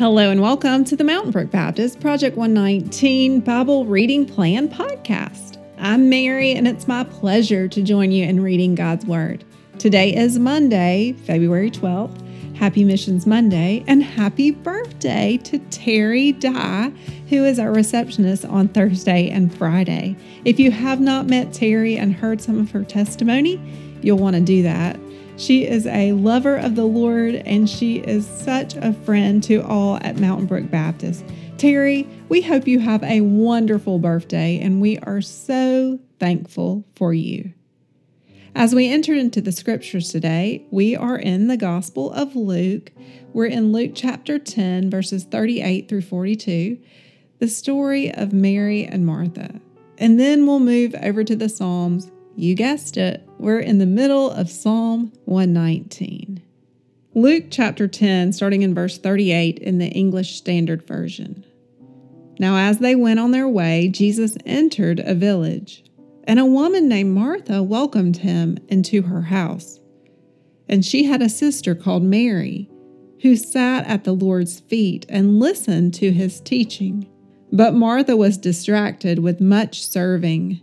Hello and welcome to the Mountain Brook Baptist Project 119 Bible Reading Plan podcast. I'm Mary and it's my pleasure to join you in reading God's Word. Today is Monday, February 12th. Happy Missions Monday and happy birthday to Terry Dye, who is our receptionist on Thursday and Friday. If you have not met Terry and heard some of her testimony, you'll want to do that. She is a lover of the Lord and she is such a friend to all at Mountain Brook Baptist. Terry, we hope you have a wonderful birthday and we are so thankful for you. As we enter into the scriptures today, we are in the Gospel of Luke. We're in Luke chapter 10, verses 38 through 42, the story of Mary and Martha. And then we'll move over to the Psalms you guessed it, we're in the middle of Psalm 119. Luke chapter 10, starting in verse 38 in the English Standard Version. Now, as they went on their way, Jesus entered a village, and a woman named Martha welcomed him into her house. And she had a sister called Mary, who sat at the Lord's feet and listened to his teaching. But Martha was distracted with much serving.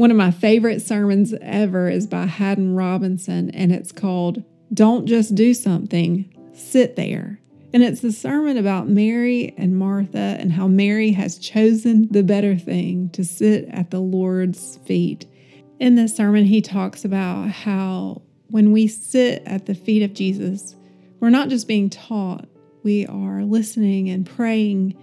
One of my favorite sermons ever is by Haddon Robinson, and it's called Don't Just Do Something, Sit There. And it's a sermon about Mary and Martha and how Mary has chosen the better thing to sit at the Lord's feet. In this sermon, he talks about how when we sit at the feet of Jesus, we're not just being taught, we are listening and praying,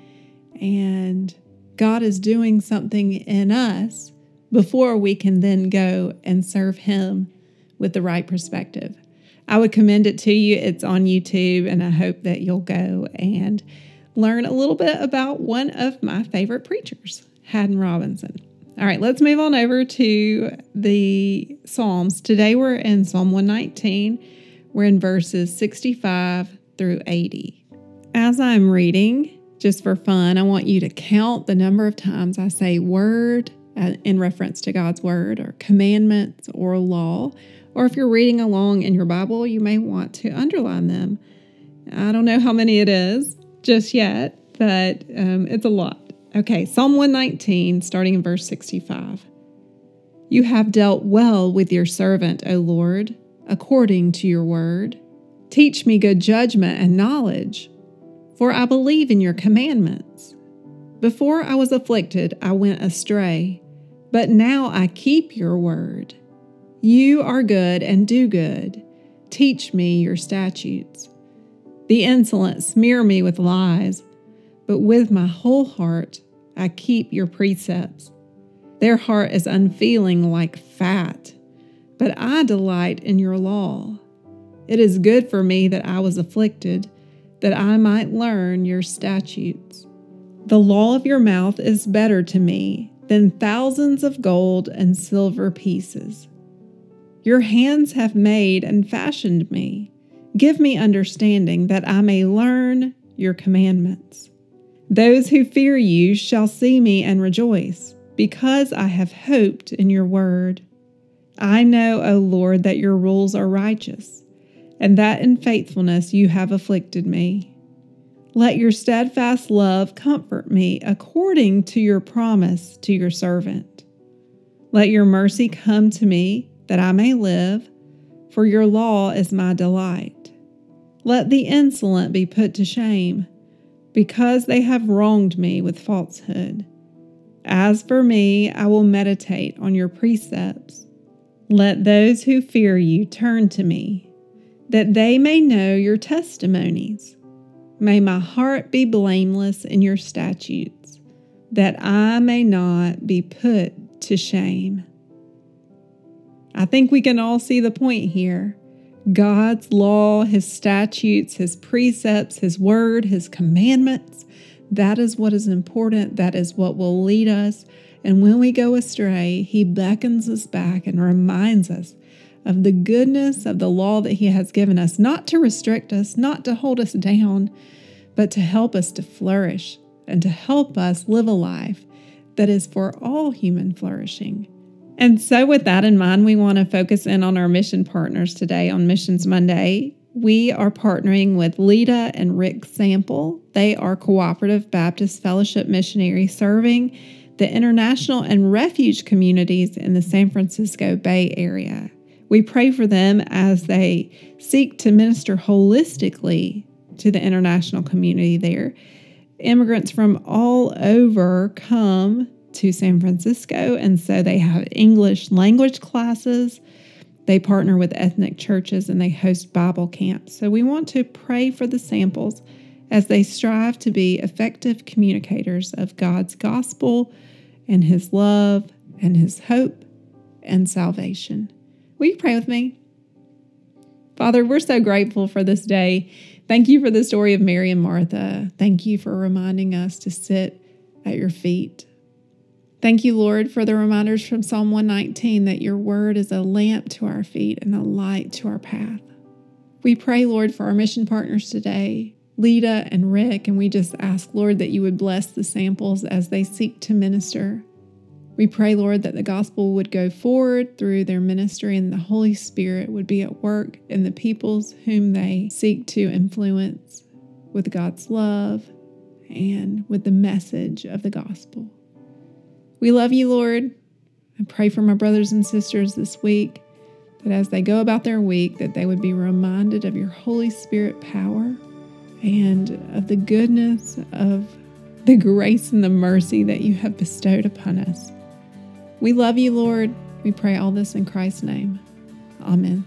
and God is doing something in us before we can then go and serve Him with the right perspective. I would commend it to you. It's on YouTube, and I hope that you'll go and learn a little bit about one of my favorite preachers, Haddon Robinson. All right, let's move on over to the Psalms. Today we're in Psalm 119. We're in verses 65 through 80. As I'm reading, just for fun, I want you to count the number of times I say word uh, in reference to God's word or commandments or law. Or if you're reading along in your Bible, you may want to underline them. I don't know how many it is just yet, but um, it's a lot. Okay, Psalm 119, starting in verse 65. You have dealt well with your servant, O Lord, according to your word. Teach me good judgment and knowledge, for I believe in your commandments. Before I was afflicted, I went astray but now I keep your word. You are good and do good. Teach me your statutes. The insolent smear me with lies, but with my whole heart I keep your precepts. Their heart is unfeeling like fat, but I delight in your law. It is good for me that I was afflicted, that I might learn your statutes. The law of your mouth is better to me than thousands of gold and silver pieces. Your hands have made and fashioned me. Give me understanding that I may learn your commandments. Those who fear you shall see me and rejoice, because I have hoped in your word. I know, O Lord, that your rules are righteous, and that in faithfulness you have afflicted me. Let your steadfast love comfort me according to your promise to your servant. Let your mercy come to me that I may live, for your law is my delight. Let the insolent be put to shame, because they have wronged me with falsehood. As for me, I will meditate on your precepts. Let those who fear you turn to me, that they may know your testimonies. May my heart be blameless in your statutes, that I may not be put to shame. I think we can all see the point here. God's law, His statutes, His precepts, His word, His commandments, That is what is important. That is what will lead us. And when we go astray, He beckons us back and reminds us of the goodness of the law that He has given us, not to restrict us, not to hold us down, but to help us to flourish and to help us live a life that is for all human flourishing. And so, with that in mind, we want to focus in on our mission partners today on Missions Monday. We are partnering with Lita and Rick Sample. They are cooperative Baptist fellowship missionaries serving the international and refuge communities in the San Francisco Bay Area. We pray for them as they seek to minister holistically to the international community there. Immigrants from all over come to San Francisco, and so they have English language classes. They partner with ethnic churches and they host Bible camps. So we want to pray for the samples as they strive to be effective communicators of God's gospel and His love and His hope and salvation. Will you pray with me? Father, we're so grateful for this day. Thank you for the story of Mary and Martha. Thank you for reminding us to sit at your feet. Thank you, Lord, for the reminders from Psalm 119 that your word is a lamp to our feet and a light to our path. We pray, Lord, for our mission partners today, Lita and Rick, and we just ask, Lord, that you would bless the samples as they seek to minister. We pray, Lord, that the gospel would go forward through their ministry and the Holy Spirit would be at work in the peoples whom they seek to influence with God's love and with the message of the gospel. We love you, Lord. I pray for my brothers and sisters this week that as they go about their week that they would be reminded of your Holy Spirit power and of the goodness of the grace and the mercy that you have bestowed upon us. We love you, Lord. We pray all this in Christ's name. Amen.